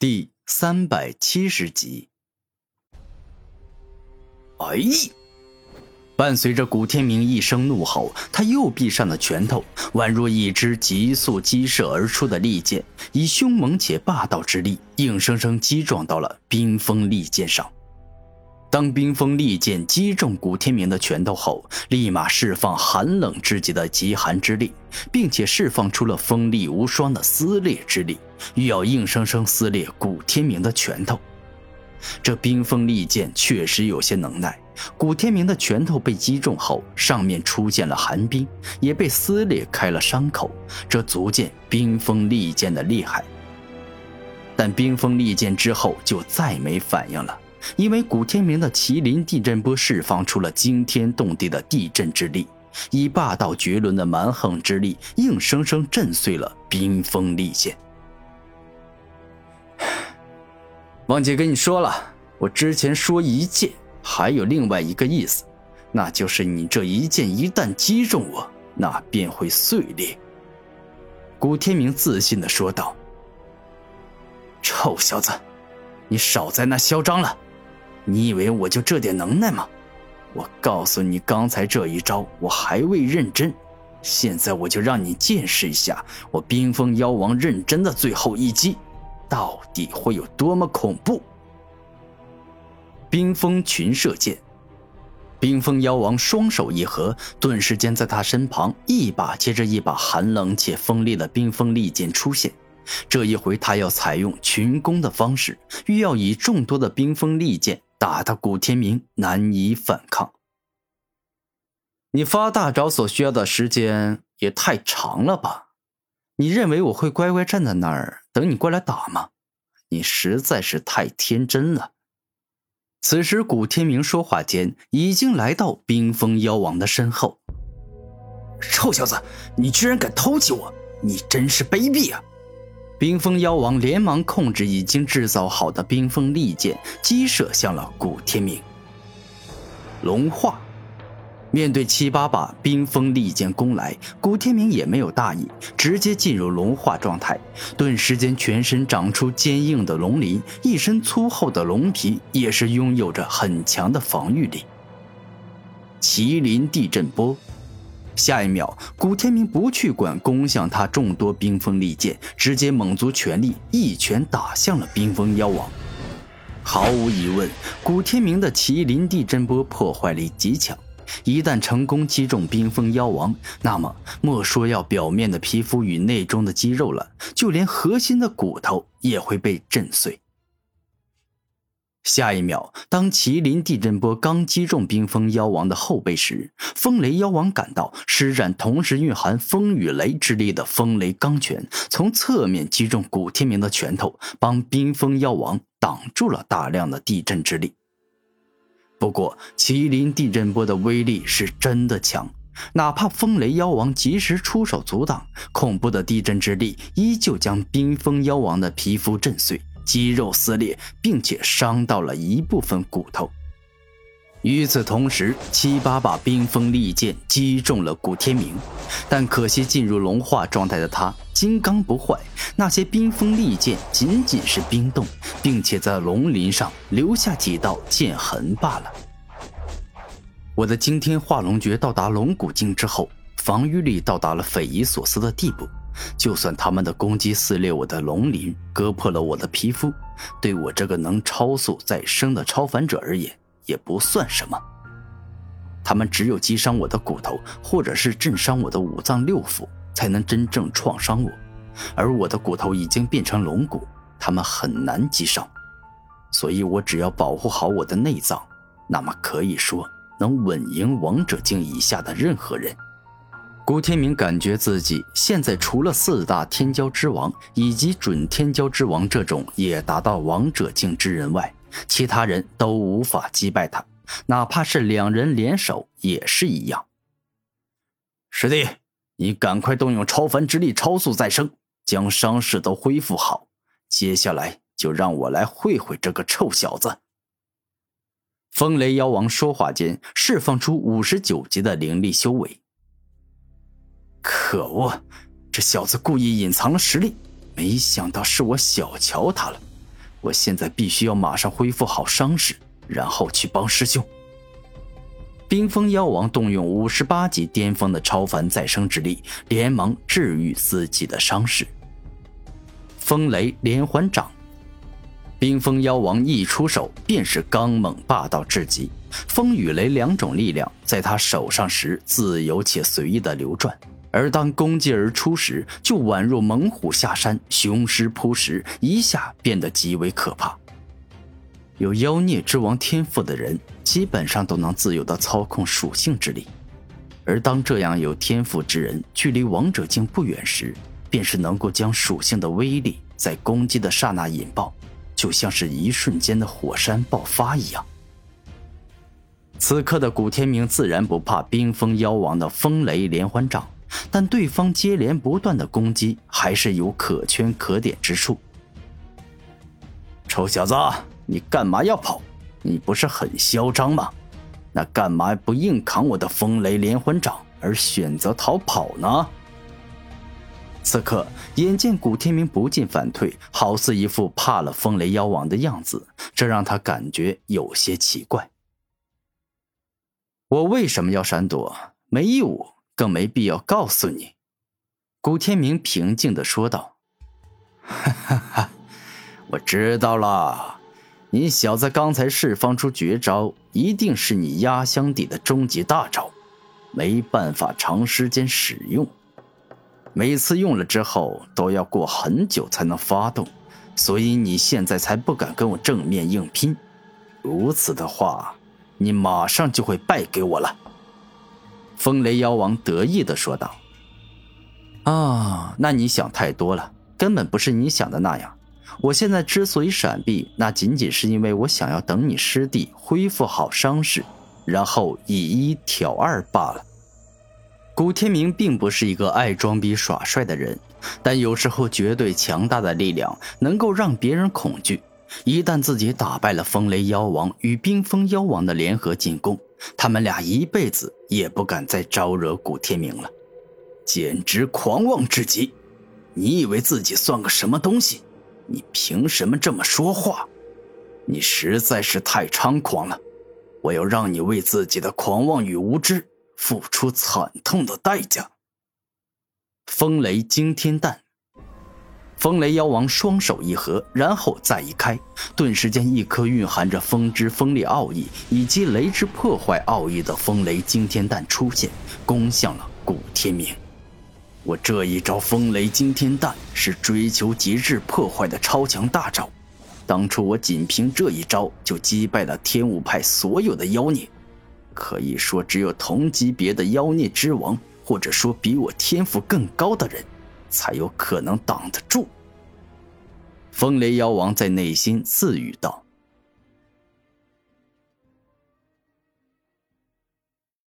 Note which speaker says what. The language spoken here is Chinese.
Speaker 1: 第三百七十集。哎！伴随着古天明一声怒吼，他右臂上的拳头宛若一支急速击射而出的利剑，以凶猛且霸道之力，硬生生击撞到了冰封利剑上。当冰封利剑击中古天明的拳头后，立马释放寒冷至极的极寒之力，并且释放出了锋利无双的撕裂之力，欲要硬生生撕裂古天明的拳头。这冰封利剑确实有些能耐。古天明的拳头被击中后，上面出现了寒冰，也被撕裂开了伤口，这足见冰封利剑的厉害。但冰封利剑之后就再没反应了，因为古天明的麒麟地震波释放出了惊天动地的地震之力，以霸道绝伦的蛮横之力，硬生生震碎了冰封利剑。忘记跟你说了，我之前说一剑。还有另外一个意思，那就是你这一剑一旦击中我，那便会碎裂。”古天明自信的说道。“臭小子，你少在那嚣张了！你以为我就这点能耐吗？我告诉你，刚才这一招我还未认真，现在我就让你见识一下我冰封妖王认真的最后一击，到底会有多么恐怖！”冰封群射箭，冰封妖王双手一合，顿时间在他身旁一把接着一把寒冷且锋利的冰封利剑出现。这一回，他要采用群攻的方式，欲要以众多的冰封利剑打得古天明难以反抗。你发大招所需要的时间也太长了吧？你认为我会乖乖站在那儿等你过来打吗？你实在是太天真了。此时，古天明说话间已经来到冰封妖王的身后。
Speaker 2: 臭小子，你居然敢偷袭我！你真是卑鄙啊！
Speaker 1: 冰封妖王连忙控制已经制造好的冰封利剑，击射向了古天明。龙化。面对七八把冰封利剑攻来，古天明也没有大意，直接进入龙化状态，顿时间全身长出坚硬的龙鳞，一身粗厚的龙皮也是拥有着很强的防御力。麒麟地震波，下一秒，古天明不去管攻向他众多冰封利剑，直接猛足全力，一拳打向了冰封妖王。毫无疑问，古天明的麒麟地震波破坏力极强。一旦成功击中冰封妖王，那么莫说要表面的皮肤与内中的肌肉了，就连核心的骨头也会被震碎。下一秒，当麒麟地震波刚击中冰封妖王的后背时，风雷妖王赶到，施展同时蕴含风与雷之力的风雷钢拳，从侧面击中古天明的拳头，帮冰封妖王挡住了大量的地震之力。不过，麒麟地震波的威力是真的强，哪怕风雷妖王及时出手阻挡，恐怖的地震之力依旧将冰封妖王的皮肤震碎、肌肉撕裂，并且伤到了一部分骨头。与此同时，七八把冰封利剑击中了古天明，但可惜进入龙化状态的他金刚不坏，那些冰封利剑仅仅是冰冻。并且在龙鳞上留下几道剑痕罢了。我的惊天化龙诀到达龙骨境之后，防御力到达了匪夷所思的地步。就算他们的攻击撕裂我的龙鳞，割破了我的皮肤，对我这个能超速再生的超凡者而言，也不算什么。他们只有击伤我的骨头，或者是震伤我的五脏六腑，才能真正创伤我。而我的骨头已经变成龙骨。他们很难击伤，所以我只要保护好我的内脏，那么可以说能稳赢王者境以下的任何人。古天明感觉自己现在除了四大天骄之王以及准天骄之王这种也达到王者境之人外，其他人都无法击败他，哪怕是两人联手也是一样。师弟，你赶快动用超凡之力，超速再生，将伤势都恢复好。接下来就让我来会会这个臭小子。风雷妖王说话间，释放出五十九级的灵力修为。可恶，这小子故意隐藏了实力，没想到是我小瞧他了。我现在必须要马上恢复好伤势，然后去帮师兄。冰封妖王动用五十八级巅峰的超凡再生之力，连忙治愈自己的伤势。风雷连环掌，冰封妖王一出手便是刚猛霸道至极，风与雷两种力量在他手上时自由且随意的流转。而当攻击而出时，就宛若猛虎下山，雄狮扑食，一下变得极为可怕。有妖孽之王天赋的人，基本上都能自由地操控属性之力。而当这样有天赋之人距离王者境不远时，便是能够将属性的威力在攻击的刹那引爆，就像是一瞬间的火山爆发一样。此刻的古天明自然不怕冰封妖王的风雷连环掌。但对方接连不断的攻击，还是有可圈可点之处。
Speaker 2: 臭小子，你干嘛要跑？你不是很嚣张吗？那干嘛不硬扛我的风雷连环掌，而选择逃跑呢？
Speaker 1: 此刻，眼见古天明不进反退，好似一副怕了风雷妖王的样子，这让他感觉有些奇怪。我为什么要闪躲？没义务。更没必要告诉你，
Speaker 2: 古天明平静的说道：“哈哈哈，我知道了，你小子刚才释放出绝招，一定是你压箱底的终极大招，没办法长时间使用，每次用了之后都要过很久才能发动，所以你现在才不敢跟我正面硬拼。如此的话，你马上就会败给我了。”
Speaker 1: 风雷妖王得意的说道：“啊，那你想太多了，根本不是你想的那样。我现在之所以闪避，那仅仅是因为我想要等你师弟恢复好伤势，然后以一挑二罢了。”古天明并不是一个爱装逼耍帅的人，但有时候绝对强大的力量能够让别人恐惧。一旦自己打败了风雷妖王与冰封妖王的联合进攻，他们俩一辈子也不敢再招惹古天明了，
Speaker 2: 简直狂妄至极！你以为自己算个什么东西？你凭什么这么说话？你实在是太猖狂了！我要让你为自己的狂妄与无知付出惨痛的代价！
Speaker 1: 风雷惊天弹。风雷妖王双手一合，然后再一开，顿时间，一颗蕴含着风之锋利奥义以及雷之破坏奥义的风雷惊天弹出现，攻向了古天明。我这一招风雷惊天弹是追求极致破坏的超强大招，当初我仅凭这一招就击败了天武派所有的妖孽，可以说只有同级别的妖孽之王，或者说比我天赋更高的人。才有可能挡得住。风雷妖王在内心自语道。